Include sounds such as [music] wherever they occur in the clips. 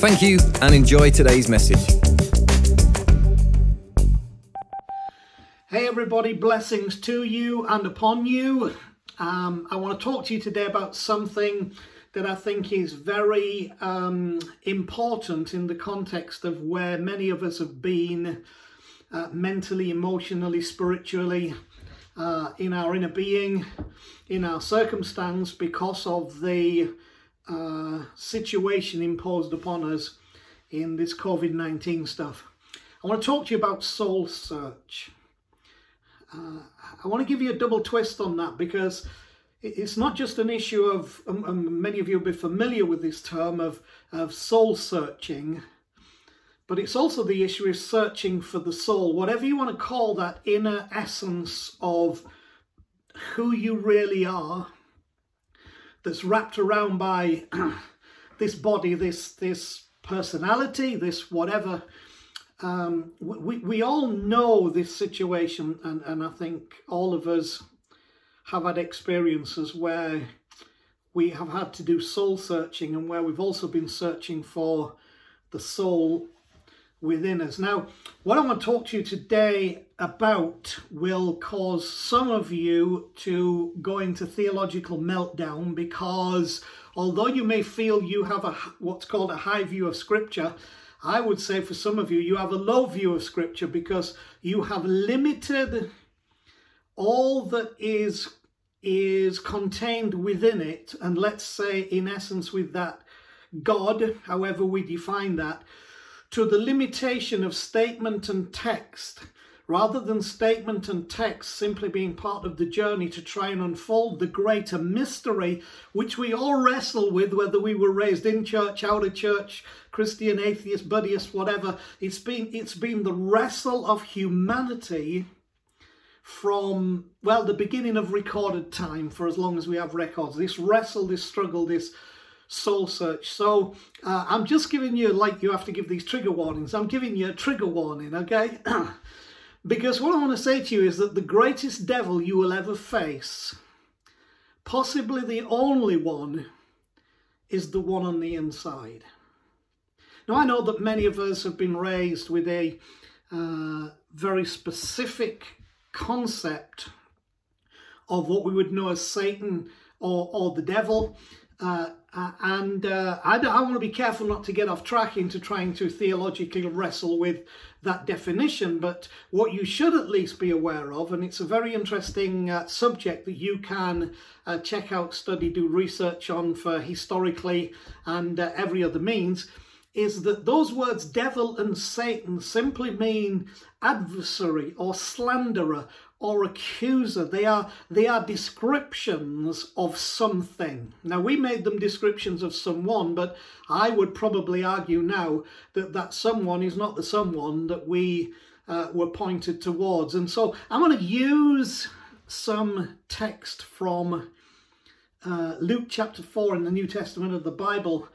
Thank you and enjoy today's message. Hey, everybody, blessings to you and upon you. Um, I want to talk to you today about something that I think is very um, important in the context of where many of us have been uh, mentally, emotionally, spiritually, uh, in our inner being, in our circumstance, because of the uh, situation imposed upon us in this COVID 19 stuff. I want to talk to you about soul search. Uh, I want to give you a double twist on that because it's not just an issue of, um, um, many of you will be familiar with this term of, of soul searching, but it's also the issue of searching for the soul, whatever you want to call that inner essence of who you really are that's wrapped around by [clears throat] this body, this this personality, this whatever. Um, we, we all know this situation, and, and I think all of us have had experiences where we have had to do soul searching and where we've also been searching for the soul within us. Now, what I want to talk to you today about will cause some of you to go into theological meltdown because although you may feel you have a what's called a high view of scripture, I would say for some of you you have a low view of scripture because you have limited all that is is contained within it. And let's say in essence with that God, however we define that, to the limitation of statement and text, rather than statement and text simply being part of the journey to try and unfold the greater mystery which we all wrestle with, whether we were raised in church, out of church, Christian, atheist, Buddhist, whatever. It's been it's been the wrestle of humanity from well the beginning of recorded time for as long as we have records. This wrestle, this struggle, this soul search. So uh, I'm just giving you, like you have to give these trigger warnings, I'm giving you a trigger warning, okay? [clears throat] because what I want to say to you is that the greatest devil you will ever face, possibly the only one, is the one on the inside. Now, I know that many of us have been raised with a uh, very specific concept of what we would know as Satan or, or the devil. Uh, uh, and uh, I, I, want to be careful not to get off track into trying to theologically wrestle with that definition. But what you should at least be aware of, and it's a very interesting uh, subject that you can uh, check out, study, do research on for historically and uh, every other means, is that those words devil and Satan simply mean adversary or slanderer or accuser. They are, they are descriptions of something. Now, we made them descriptions of someone, but I would probably argue now that that someone is not the someone that we uh, were pointed towards. And so I'm going to use some text from uh, Luke chapter 4 in the New Testament of the Bible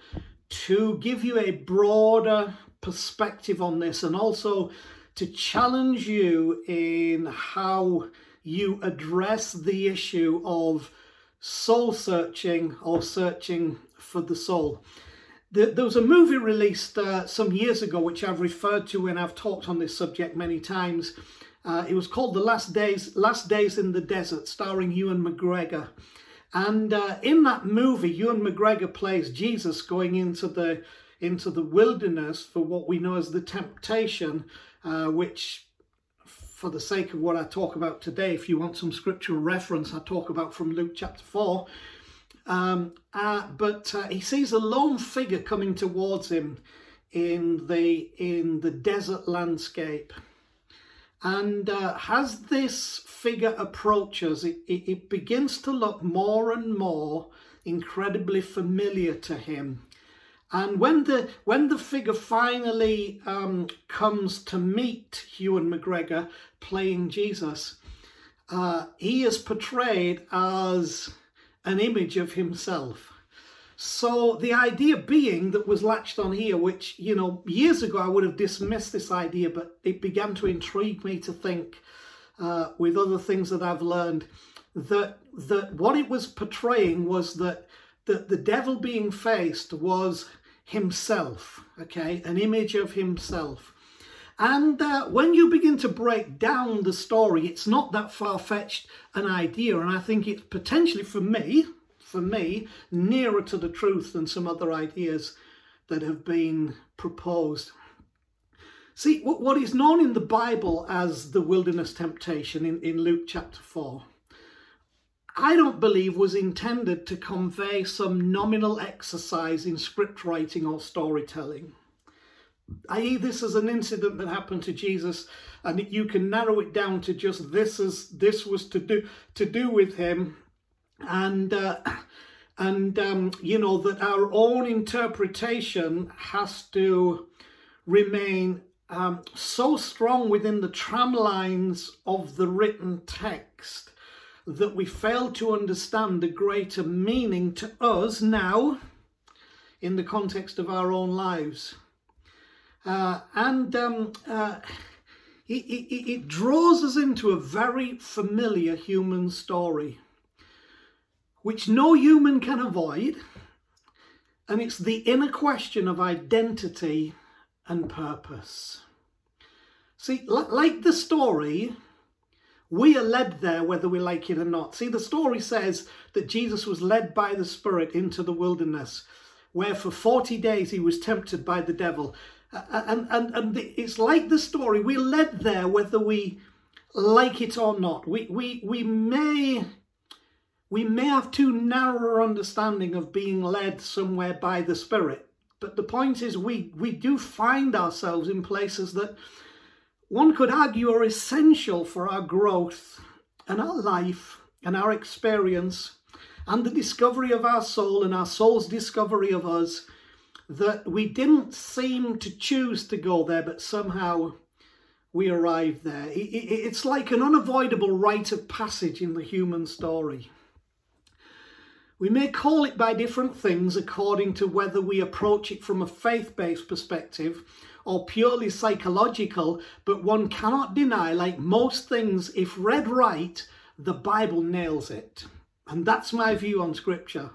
to give you a broader perspective on this and also to challenge you in how you address the issue of soul searching or searching for the soul. There was a movie released uh, some years ago, which I've referred to when I've talked on this subject many times. Uh, it was called The Last Days, Last Days in the Desert, starring Ewan McGregor. And uh, in that movie, Ewan McGregor plays Jesus going into the into the wilderness for what we know as the temptation uh, which for the sake of what I talk about today, if you want some scriptural reference, I talk about from Luke chapter 4. Um, uh, but uh, he sees a lone figure coming towards him in the in the desert landscape, and uh, as this figure approaches, it, it, it begins to look more and more incredibly familiar to him And when the when the figure finally um, comes to meet Ewan McGregor playing Jesus, uh, he is portrayed as an image of himself. So the idea being that was latched on here, which, you know, years ago I would have dismissed this idea, but it began to intrigue me to think uh, with other things that I've learned that that what it was portraying was that that the devil being faced was himself, okay, an image of himself. And uh, when you begin to break down the story, it's not that far fetched an idea, and I think it's potentially for me, for me, nearer to the truth than some other ideas that have been proposed. See, what is known in the Bible as the wilderness temptation in, in Luke chapter 4, I don't believe was intended to convey some nominal exercise in script writing or storytelling. I.e., this is an incident that happened to Jesus, and you can narrow it down to just this is this was to do to do with him, and uh, and um, you know that our own interpretation has to remain um, so strong within the tramlines of the written text that we fail to understand the greater meaning to us now in the context of our own lives. Uh, and um, uh, it, it, it draws us into a very familiar human story, which no human can avoid. And it's the inner question of identity and purpose. See, like the story, we are led there whether we like it or not. See, the story says that Jesus was led by the Spirit into the wilderness, where for 40 days he was tempted by the devil. And, and, and it's like the story, we're led there whether we like it or not. We, we, we may we may have too narrow understanding of being led somewhere by the Spirit. But the point is, we, we do find ourselves in places that one could argue are essential for our growth and our life and our experience and the discovery of our soul and our soul's discovery of us that we didn't seem to choose to go there, but somehow we arrived there. It's like an unavoidable rite of passage in the human story. We may call it by different things according to whether we approach it from a faith based perspective or purely psychological, but one cannot deny, like most things, if read right, the Bible nails it. And that's my view on Scripture.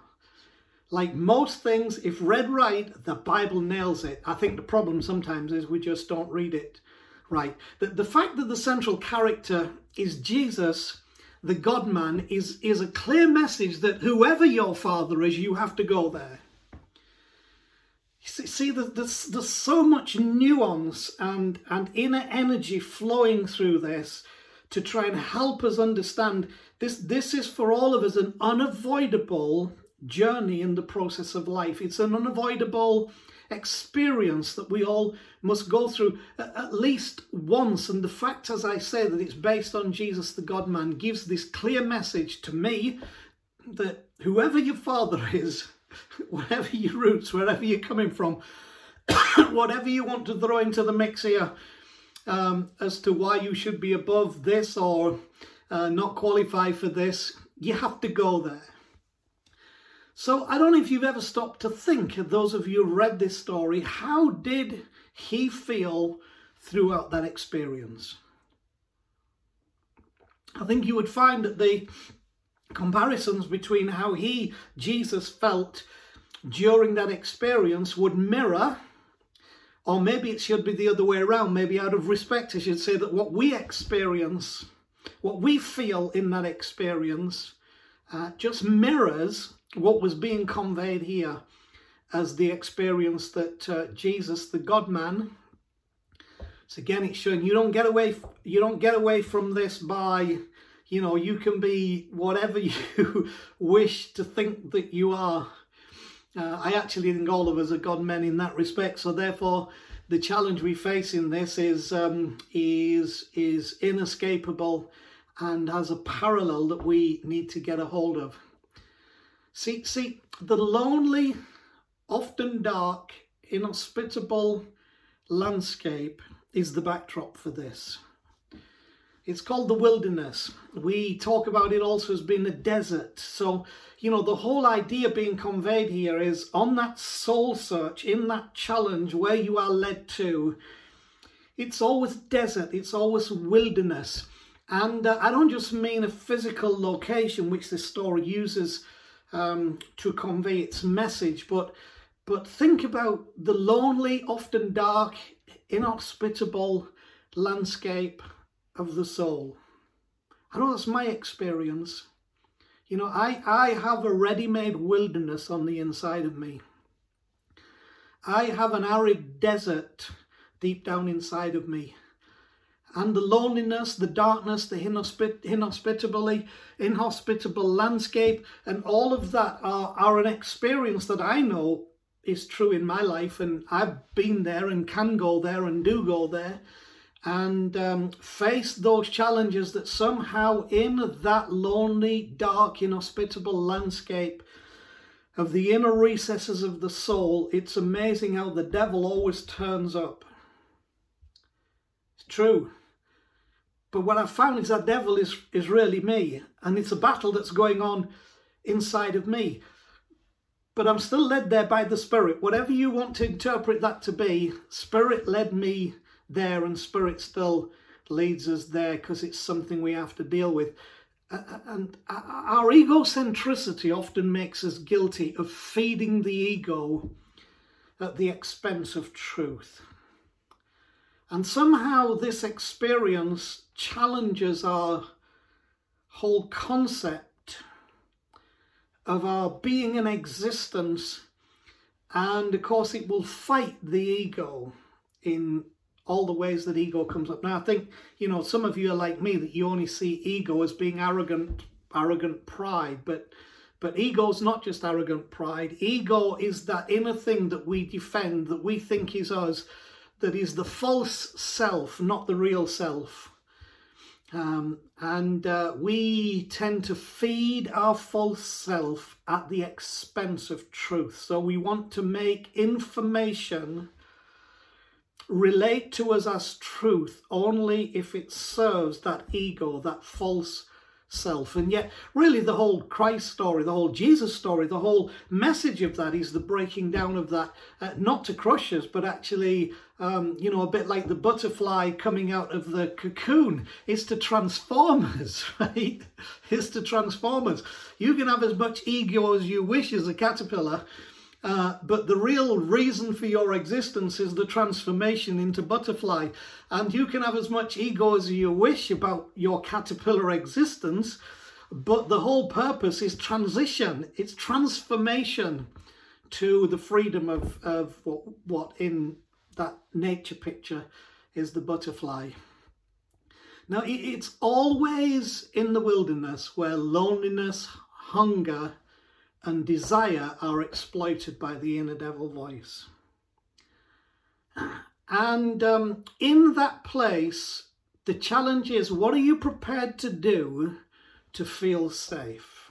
Like most things, if read right, the Bible nails it. I think the problem sometimes is we just don't read it right. The, the fact that the central character is Jesus, the God man, is, is a clear message that whoever your father is, you have to go there. See, there's, there's so much nuance and, and inner energy flowing through this to try and help us understand this. This is for all of us an unavoidable journey in the process of life. It's an unavoidable experience that we all must go through at least once. And the fact, as I say, that it's based on Jesus the God man gives this clear message to me that whoever your father is, [laughs] whatever your roots, wherever you're coming from, [coughs] whatever you want to throw into the mix here um, as to why you should be above this or uh, not qualify for this, you have to go there. So I don't know if you've ever stopped to think, those of you who read this story, how did he feel throughout that experience? I think you would find that the comparisons between how he, Jesus, felt during that experience would mirror, or maybe it should be the other way around, maybe out of respect, I should say that what we experience, what we feel in that experience, uh, just mirrors what was being conveyed here as the experience that uh, Jesus, the God man, so again, it's showing you don't get away. You don't get away from this by you know, you can be whatever [laughs] you wish to think that you are. Uh, I actually think all of us are God men in that respect. So therefore, the challenge we face in this is um, is is inescapable and has a parallel that we need to get a hold of. See, see, the lonely, often dark, inhospitable landscape is the backdrop for this. It's called the wilderness. We talk about it also as being a desert. So, you know, the whole idea being conveyed here is on that soul search, in that challenge where you are led to, it's always desert, it's always wilderness. And uh, I don't just mean a physical location, which this story uses um, to convey its message, but but think about the lonely, often dark, inhospitable landscape of the soul. I know that's my experience. You know, I, I have a ready made wilderness on the inside of me. I have an arid desert deep down inside of me. And the loneliness, the darkness, the inhospit- inhospitably, inhospitable landscape, and all of that are, are an experience that I know is true in my life. And I've been there and can go there and do go there and um, face those challenges that somehow in that lonely, dark, inhospitable landscape of the inner recesses of the soul, it's amazing how the devil always turns up. It's true. But what I've found is that devil is, is really me, and it's a battle that's going on inside of me. But I'm still led there by the Spirit. Whatever you want to interpret that to be, Spirit led me there and spirit still leads us there because it's something we have to deal with. And our egocentricity often makes us guilty of feeding the ego at the expense of truth. And somehow this experience challenges our whole concept of our being in existence. And of course, it will fight the ego in all the ways that ego comes up. Now, I think, you know, some of you are like me that you only see ego as being arrogant, arrogant pride, but but ego is not just arrogant pride. Ego is that inner thing that we defend, that we think is us, that is the false self, not the real self. Um, and uh, we tend to feed our false self at the expense of truth. So we want to make information relate to us as truth only if it serves that ego, that false self. And yet, really, the whole Christ story, the whole Jesus story, the whole message of that is the breaking down of that, uh, not to crush us, but actually, um, you know, a bit like the butterfly coming out of the cocoon, is to transform [laughs] us, right? Is to transform us. You can have as much ego as you wish as a caterpillar, uh, but the real reason for your existence is the transformation into butterfly. And you can have as much ego as you wish about your caterpillar existence, but the whole purpose is transition, it's transformation to the freedom of, of what, what in that nature picture is the butterfly. Now, it's always in the wilderness where loneliness, hunger, and desire are exploited by the inner devil voice. And um, in that place, the challenge is what are you prepared to do to feel safe?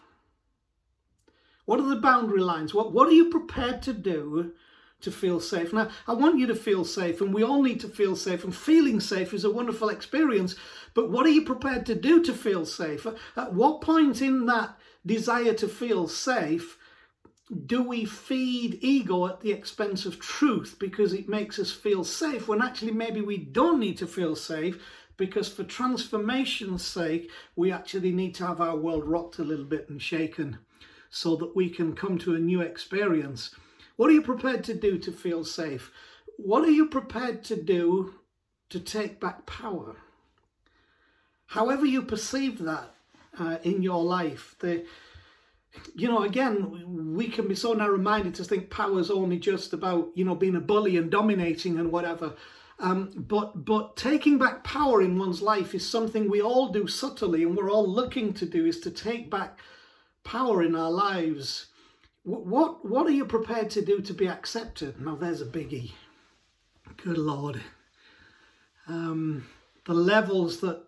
What are the boundary lines? What, what are you prepared to do to feel safe? Now, I want you to feel safe, and we all need to feel safe, and feeling safe is a wonderful experience. But what are you prepared to do to feel safe? At what point in that desire to feel safe, do we feed ego at the expense of truth? Because it makes us feel safe when actually maybe we don't need to feel safe because for transformation's sake we actually need to have our world rocked a little bit and shaken so that we can come to a new experience. What are you prepared to do to feel safe? What are you prepared to do to take back power? However you perceive that uh, in your life. The, you know, again, we can be so narrow-minded to think power is only just about, you know, being a bully and dominating and whatever. Um, but but taking back power in one's life is something we all do subtly, and we're all looking to do is to take back power in our lives. What what are you prepared to do to be accepted? Now there's a biggie. Good Lord. Um, the levels that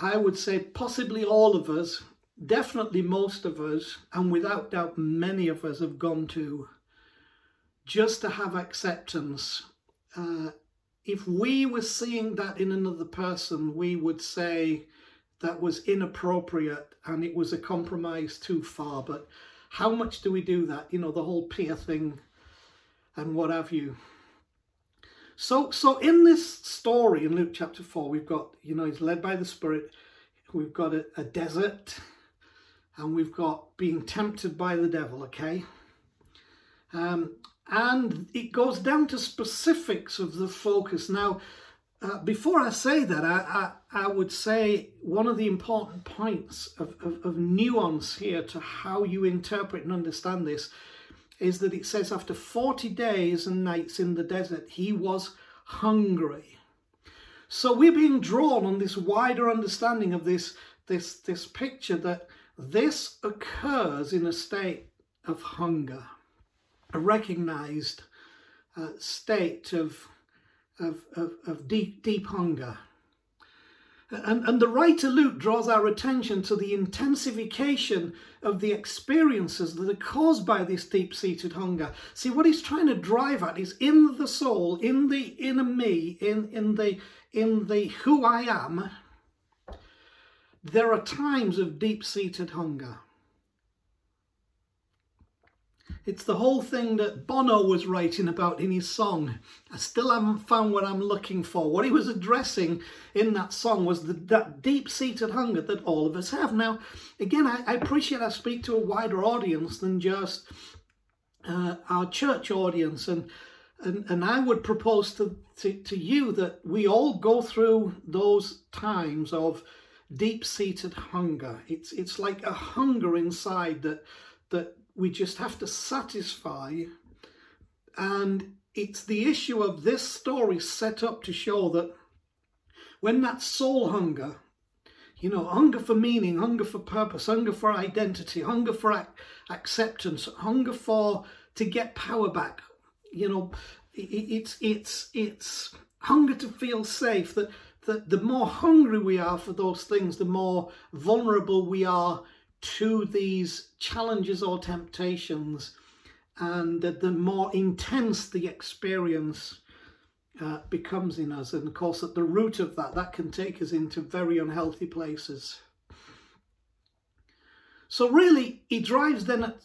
I would say possibly all of us, definitely most of us, and without doubt many of us have gone to just to have acceptance. Uh, if we were seeing that in another person, we would say that was inappropriate and it was a compromise too far. But how much do we do that? You know, the whole peer thing and what have you. So, so in this story in Luke chapter 4, we've got, you know, he's led by the Spirit. We've got a, a desert and we've got being tempted by the devil, okay? Um, and it goes down to specifics of the focus. Now, uh, before I say that, I, I, I, would say one of the important points of, of, of nuance here to how you interpret and understand this is that it says after 40 days and nights in the desert, he was hungry. So we're being drawn on this wider understanding of this, this, this picture that this occurs in a state of hunger a recognized uh, state of, of, of, of, deep, deep hunger. And, and the writer Luke draws our attention to the intensification of the experiences that are caused by this deep seated hunger. See, what he's trying to drive at is in the soul, in the inner me, in, in, the, in the who I am, there are times of deep seated hunger. It's the whole thing that Bono was writing about in his song. I still haven't found what I'm looking for. What he was addressing in that song was the, that deep seated hunger that all of us have. Now, again, I, I appreciate I speak to a wider audience than just uh, our church audience. And, and, and I would propose to, to, to you that we all go through those times of deep seated hunger. It's, it's like a hunger inside that, that we just have to satisfy. And it's the issue of this story set up to show that when that soul hunger, you know, hunger for meaning, hunger for purpose, hunger for identity, hunger for ac- acceptance, hunger for to get power back, you know, it, it's it's it's hunger to feel safe. That that the more hungry we are for those things, the more vulnerable we are to these challenges or temptations, and that the more intense the experience uh, becomes in us. And of course, at the root of that, that can take us into very unhealthy places. So, really, he drives then at,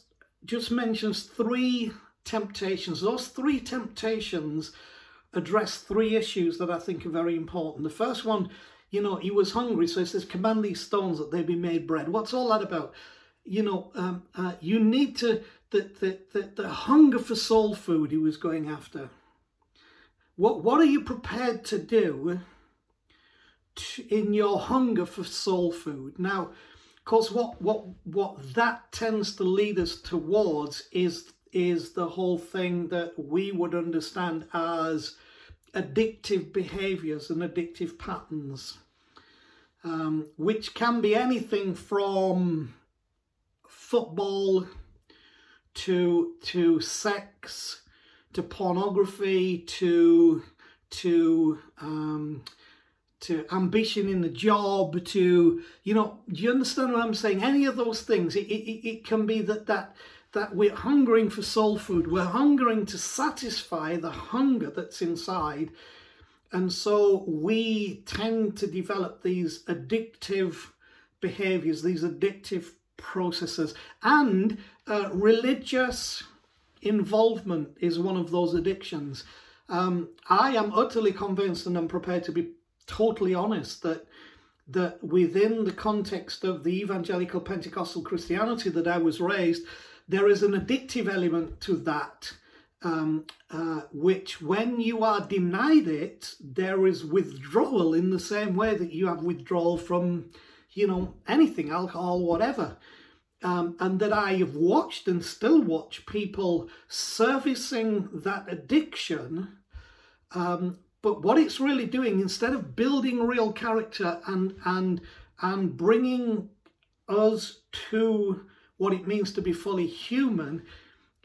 just mentions three temptations. Those three temptations address three issues that I think are very important. The first one you know, he was hungry, so he says, command these stones that they be made bread. What's all that about? You know, um, uh, you need to, the, the, the, the hunger for soul food he was going after. What, what are you prepared to do to, in your hunger for soul food? Now, of course, what, what, what that tends to lead us towards is, is the whole thing that we would understand as addictive behaviors and addictive patterns, um, which can be anything from football to to sex to pornography to to um, to ambition in the job to you know do you understand what i'm saying? Any of those things it, it, it can be that that that we're hungering for soul food. We're hungering to satisfy the hunger that's inside. And so we tend to develop these addictive behaviors, these addictive processes. And uh, religious involvement is one of those addictions. Um, I am utterly convinced, and I'm prepared to be totally honest, that that within the context of the evangelical Pentecostal Christianity that I was raised, there is an addictive element to that, um, uh, which when you are denied it, there is withdrawal in the same way that you have withdrawal from, you know, anything, alcohol, whatever. Um, and that I have watched and still watch people servicing that addiction. Um, but what it's really doing, instead of building real character and and and bringing us to what it means to be fully human,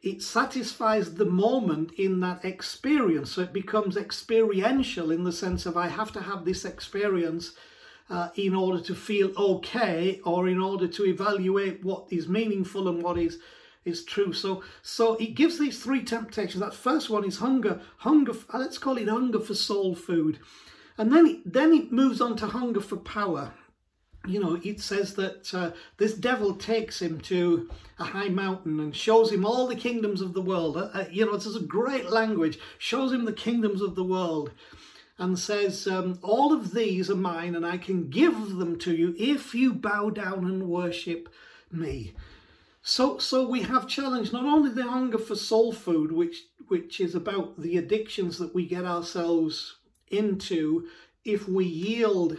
it satisfies the moment in that experience. So it becomes experiential in the sense of I have to have this experience uh, in order to feel okay or in order to evaluate what is meaningful and what is is true. So so it gives these three temptations. That first one is hunger, hunger. Let's call it hunger for soul food, and then he, then it moves on to hunger for power. You know, it says that uh, this devil takes him to a high mountain and shows him all the kingdoms of the world. Uh, uh you know, this is a great language. Shows him the kingdoms of the world and says, um, All of these are mine, and I can give them to you if you bow down and worship me. So, so we have challenged not only the hunger for soul food, which which is about the addictions that we get ourselves into if we yield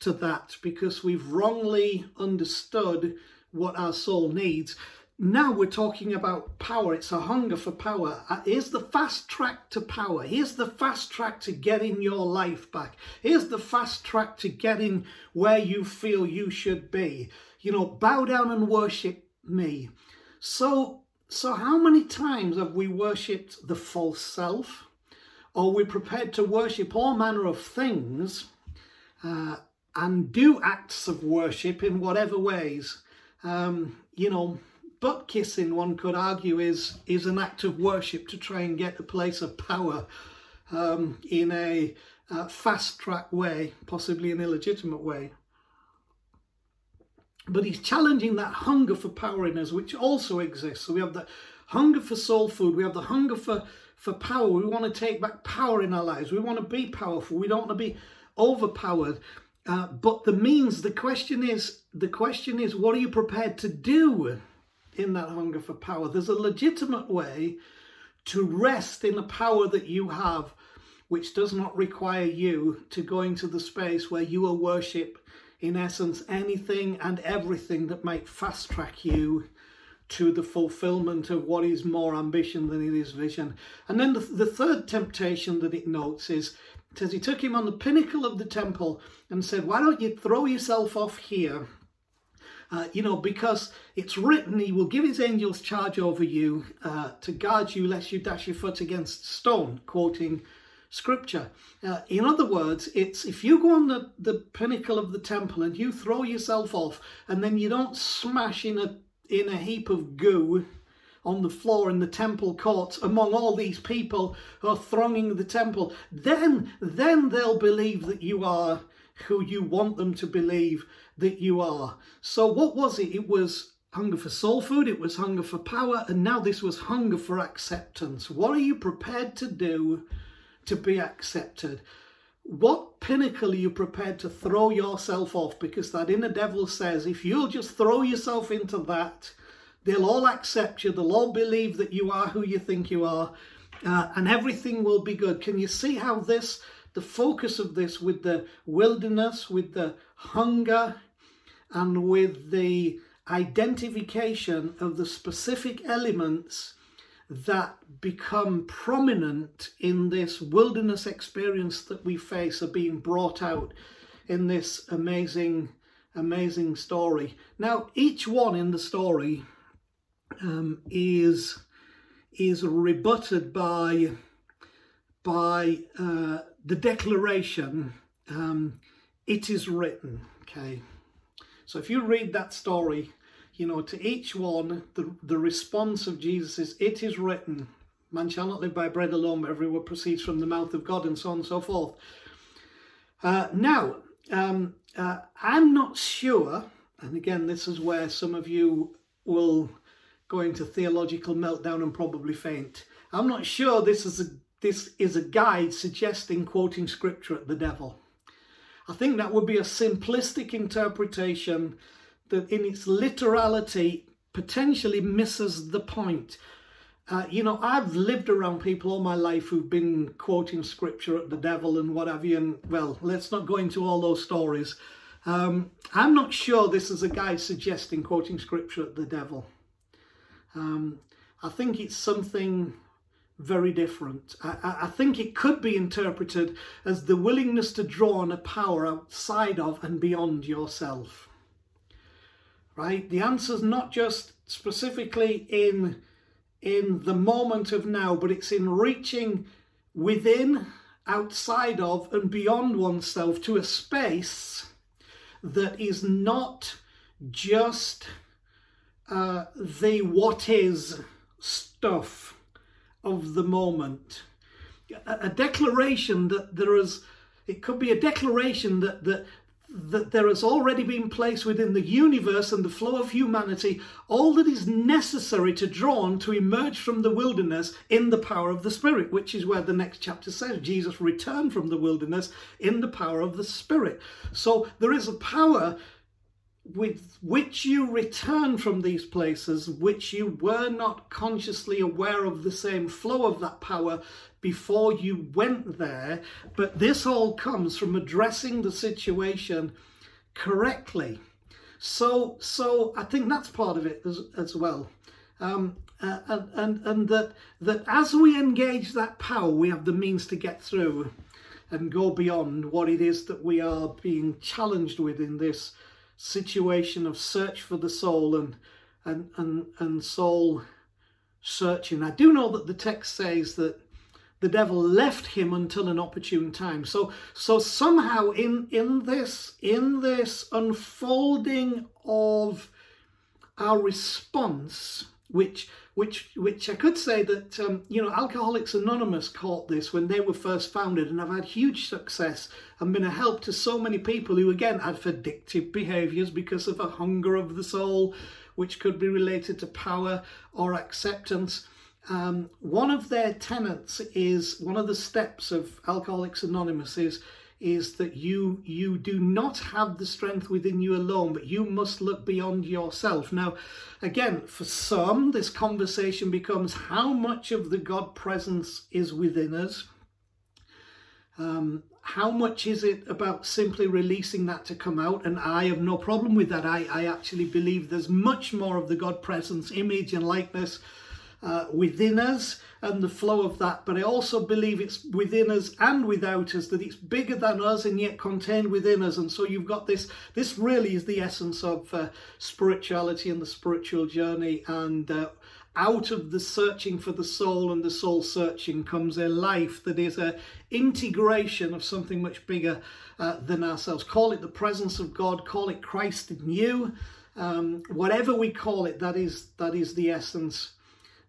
to that because we've wrongly understood what our soul needs. Now we're talking about power. It's a hunger for power. Uh, here's the fast track to power. Here's the fast track to getting your life back. Here's the fast track to getting where you feel you should be. You know, bow down and worship me. So, so how many times have we worshipped the false self? Or we're prepared to worship all manner of things uh, and do acts of worship in whatever ways. Um, you know, butt kissing, one could argue, is is an act of worship to try and get a place of power um, in a uh, fast track way, possibly an illegitimate way. But he's challenging that hunger for power in us, which also exists. So we have the hunger for soul food, we have the hunger for, for power. We want to take back power in our lives, we want to be powerful, we don't want to be overpowered. Uh, but the means, the question is, the question is, what are you prepared to do in that hunger for power? There's a legitimate way to rest in the power that you have, which does not require you to go into the space where you will worship, in essence, anything and everything that might fast track you to the fulfillment of what is more ambition than it is vision. And then the, the third temptation that it notes is it says he took him on the pinnacle of the temple and said, Why don't you throw yourself off here? Uh, you know, because it's written, He will give His angels charge over you uh, to guard you, lest you dash your foot against stone, quoting scripture. Uh, in other words, it's if you go on the, the pinnacle of the temple and you throw yourself off and then you don't smash in a in a heap of goo on the floor in the temple courts among all these people who are thronging the temple, then, then they'll believe that you are who you want them to believe that you are. So what was it? It was hunger for soul food, it was hunger for power, and now this was hunger for acceptance. What are you prepared to do to be accepted? What pinnacle are you prepared to throw yourself off? Because that inner devil says if you'll just throw yourself into that, They'll all accept you. They'll all believe that you are who you think you are. Uh, and everything will be good. Can you see how this, the focus of this with the wilderness, with the hunger, and with the identification of the specific elements that become prominent in this wilderness experience that we face are being brought out in this amazing, amazing story. Now, each one in the story um, is is rebutted by by uh, the declaration um, it is written okay? So if you read that story you know to each one the, the response of jesus is it is written. Man shall not live by bread alone but every word proceeds from the mouth of god and so on and so forth. Uh, now um, uh, i'm not sure and again this is where some of you will go into theological meltdown and probably faint. I'm not sure this is a this is a guide suggesting quoting scripture at the devil. I think that would be a simplistic interpretation that in its literality potentially misses the point. Uh, you know, I've lived around people all my life who've been quoting scripture at the devil and what have you, and well, let's not go into all those stories. Um, I'm not sure this is a guy suggesting quoting scripture at the devil. Um, I think it's something very different. I, I, think it could be interpreted as the willingness to draw on a power outside of and beyond yourself. Right? The answer is not just specifically in in the moment of now, but it's in reaching within, outside of, and beyond oneself to a space that is not just the what is stuff of the moment. A, a declaration that there is, it could be a declaration that, that that there has already been placed within the universe and the flow of humanity all that is necessary to draw on to emerge from the wilderness in the power of the Spirit, which is where the next chapter says Jesus returned from the wilderness in the power of the Spirit. So there is a power with which you return from these places, which you were not consciously aware of the same flow of that power before you went there. But this all comes from addressing the situation correctly. So, so I think that's part of it as, as well. Um, uh, and, and, and that, that as we engage that power, we have the means to get through and go beyond what it is that we are being challenged with in this situation of search for the soul and and and, and soul searching. I do know that the text says that the devil left him until an opportune time. So so somehow in in this in this unfolding of our response, which which which I could say that um, you know Alcoholics Anonymous caught this when they were first founded, and have had huge success and been a help to so many people who again had addictive behaviours because of a hunger of the soul, which could be related to power or acceptance. Um, one of their tenets is one of the steps of Alcoholics Anonymous is is that you you do not have the strength within you alone but you must look beyond yourself. Now again for some this conversation becomes how much of the god presence is within us? Um, how much is it about simply releasing that to come out? And i have no problem with that. I, I actually believe there's much more of the god presence image and likeness uh, within us and the flow of that. But I also believe it's within us and without us, that it's bigger than us and yet contained within us. And so you've got this, this really is the essence of uh, spirituality and the spiritual journey. And uh, out of the searching for the soul and the soul searching comes a life that is a integration of something much bigger uh, than ourselves. Call it the presence of God, call it Christ in you. Um, whatever we call it, that is that is the essence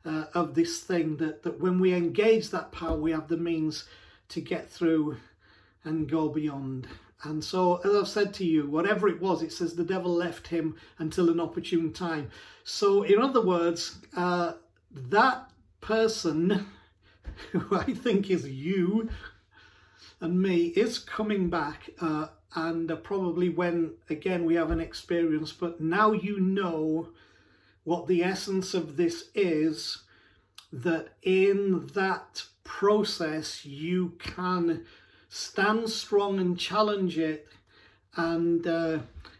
uh, of this thing that, that when we engage that power, we have the means to get through and go beyond. And so, as I've said to you, whatever it was, it says the devil left him until an opportune time. So, in other words, uh, that person, [laughs] who I think is you and me, is coming back. Uh, and uh, probably when, again, we have an experience, but now you know what the essence of this is that in that process you can stand strong and challenge it and uh,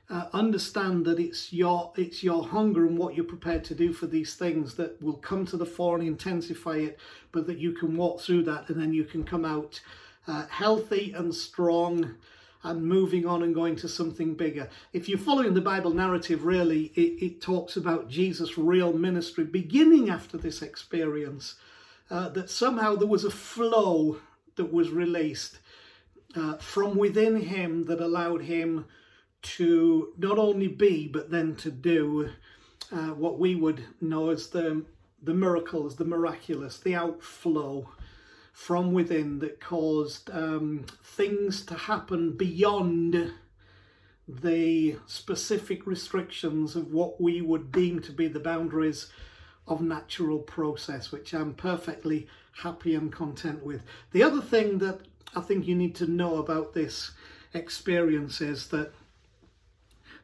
uh, understand that it's your it's your hunger and what you're prepared to do for these things that will come to the fore and intensify it but that you can walk through that and then you can come out uh, healthy and strong and moving on and going to something bigger. If you're following the Bible narrative, really, it, it talks about Jesus' real ministry beginning after this experience, uh, that somehow there was a flow that was released uh, from within him that allowed him to not only be, but then to do uh, what we would know as the, the miracles, the miraculous, the outflow from within that caused um, things to happen beyond the specific restrictions of what we would deem to be the boundaries of natural process, which I'm perfectly happy and content with. The other thing that I think you need to know about this experience is that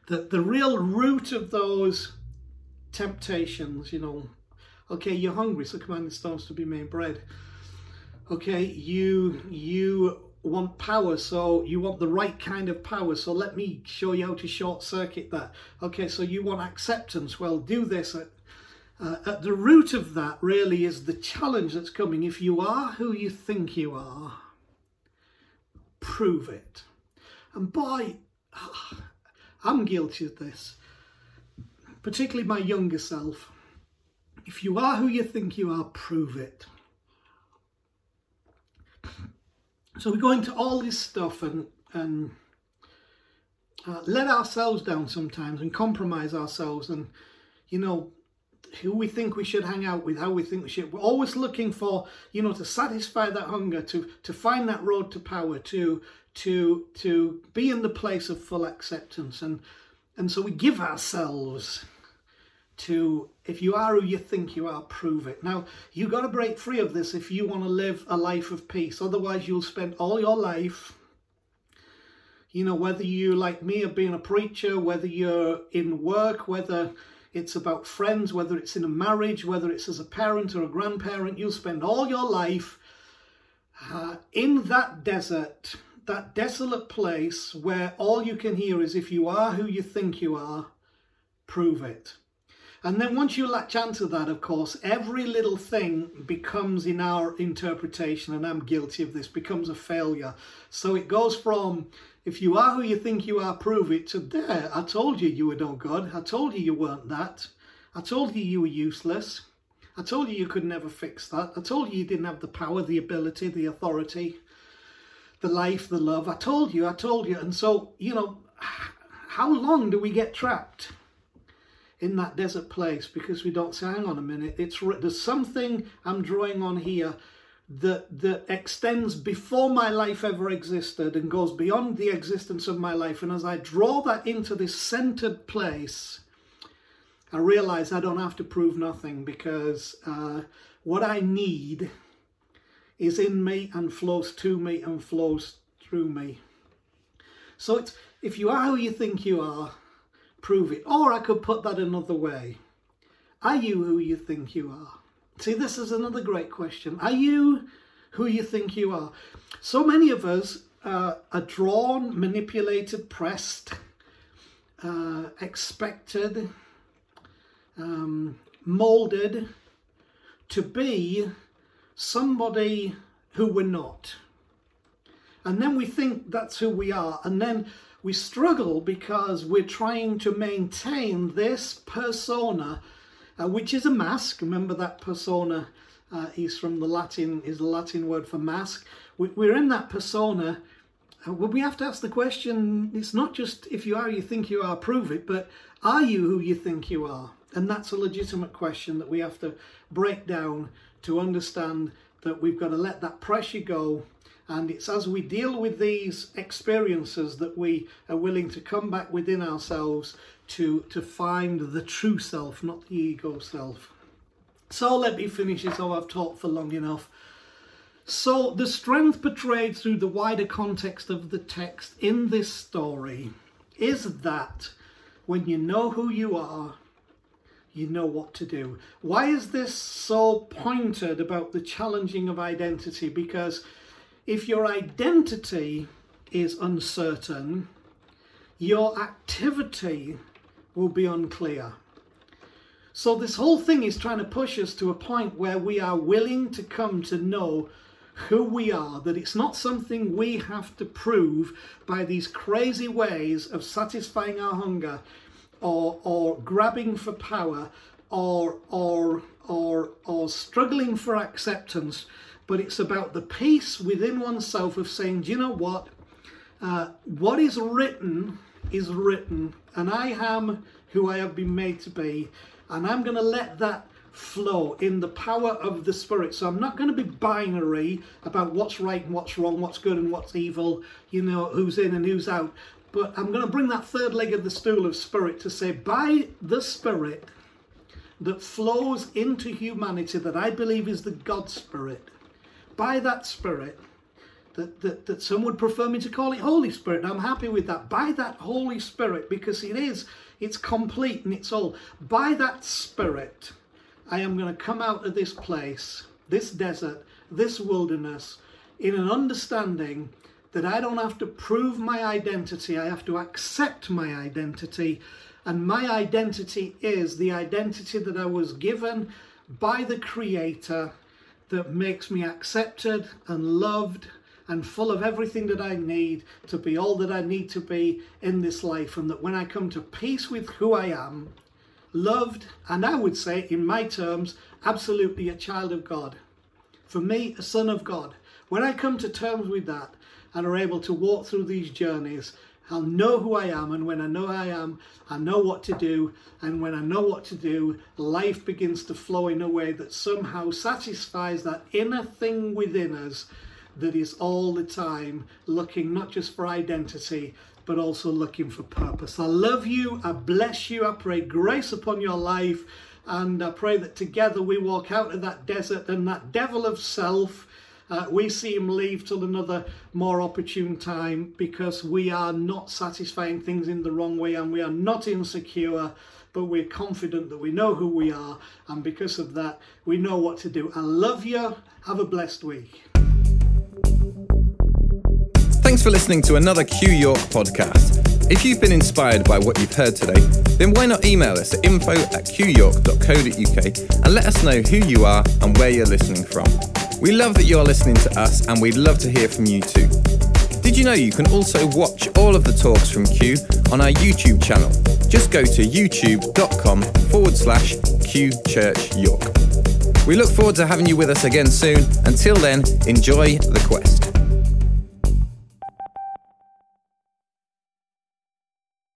that the real root of those temptations, you know, okay, you're hungry, so command the stones to be made bread okay you you want power so you want the right kind of power so let me show you how to short circuit that. Okay so you want acceptance. Well do this at, uh, at the root of that really is the challenge that's coming. If you are who you think you are prove it. And boy [sighs] i'm guilty of this particularly my younger self. If you are who you think you are prove it So we go into all this stuff and and uh, let ourselves down sometimes and compromise ourselves and you know, who we think we should hang out with, how we think we should. We're always looking for, you know, to satisfy that hunger, to to find that road to power, to to to be in the place of full acceptance, and and so we give ourselves to if you are who you think you are, prove it. Now you've got to break free of this if you want to live a life of peace. Otherwise, you'll spend all your life. You know, whether you like me are being a preacher, whether you're in work, whether it's about friends, whether it's in a marriage, whether it's as a parent or a grandparent, you'll spend all your life uh, in that desert, that desolate place where all you can hear is if you are who you think you are, prove it. And then once you latch onto that, of course, every little thing becomes in our interpretation, and I'm guilty of this, becomes a failure. So it goes from if you are who you think you are, prove it. To there, I told you you were no good. I told you you weren't that. I told you you were useless. I told you you could never fix that. I told you you didn't have the power, the ability, the authority, the life, the love. I told you, I told you. And so, you know, how long do we get trapped in that desert place because we don't say, hang on a minute, it's there's something I'm drawing on here that that extends before my life ever existed and goes beyond the existence of my life. And as I draw that into this centered place, I realize I don't have to prove nothing because uh, what I need is in me and flows to me and flows through me. So it's if you are who you think you are, prove it. Or I could put that another way. Are you who you think you are? See, this is another great question. Are you who you think you are? So many of us uh, are drawn, manipulated, pressed, uh, expected, um, molded to be somebody who we're not. And then we think that's who we are. And then we struggle because we're trying to maintain this persona uh, which is a mask. Remember that persona uh, is from the Latin, is the Latin word for mask. We, we're in that persona. Uh, we have to ask the question, it's not just if you are, you think you are, prove it, but are you who you think you are? And that's a legitimate question that we have to break down to understand that we've got to let that pressure go. And it's as we deal with these experiences that we are willing to come back within ourselves to, to find the true self, not the ego self. So let me finish this, oh, I've talked for long enough. So, the strength portrayed through the wider context of the text in this story is that when you know who you are, you know what to do. Why is this so pointed about the challenging of identity? Because if your identity is uncertain, your activity will be unclear. So, this whole thing is trying to push us to a point where we are willing to come to know who we are, that it's not something we have to prove by these crazy ways of satisfying our hunger or, or grabbing for power or, or, or, or struggling for acceptance, but it's about the peace within oneself of saying, do you know what? Uh, what is written is written, and I am who I have been made to be, and I'm going to let that flow in the power of the Spirit. So I'm not going to be binary about what's right and what's wrong, what's good and what's evil, you know, who's in and who's out. But I'm going to bring that third leg of the stool of Spirit to say, by the Spirit that flows into humanity, that I believe is the God Spirit, by that Spirit, that, that, that some would prefer me to call it Holy Spirit. And I'm happy with that. By that Holy Spirit, because it is, it's complete and it's all. By that Spirit, I am going to come out of this place, this desert, this wilderness, in an understanding that I don't have to prove my identity, I have to accept my identity. And my identity is the identity that I was given by the Creator that makes me accepted and loved and full of everything that I need to be all that I need to be in this life. And that when I come to peace with who I am, loved, and I would say, in my terms, absolutely a child of God. For me, a son of God. When I come to terms with that and are able to walk through these journeys, I'll know who I am, and when I know I am, I know what to do. And when I know what to do, life begins to flow in a way that somehow satisfies that inner thing within us that is all the time looking not just for identity, but also looking for purpose. I love you. I bless you. I pray grace upon your life. And I pray that together we walk out of that desert and that devil of self uh, we see him leave till another more opportune time because we are not satisfying things in the wrong way and we are not insecure, but we're confident that we know who we are, and because of that, we know what to do. I love you. Have a blessed week. Thanks for listening to another Q York podcast. If you've been inspired by what you've heard today, then why not email us at info at qyork.co.uk and let us know who you are and where you're listening from. We love that you're listening to us and we'd love to hear from you too. Did you know you can also watch all of the talks from Q on our YouTube channel? Just go to youtube.com forward slash Q Church York. We look forward to having you with us again soon. Until then, enjoy the quest.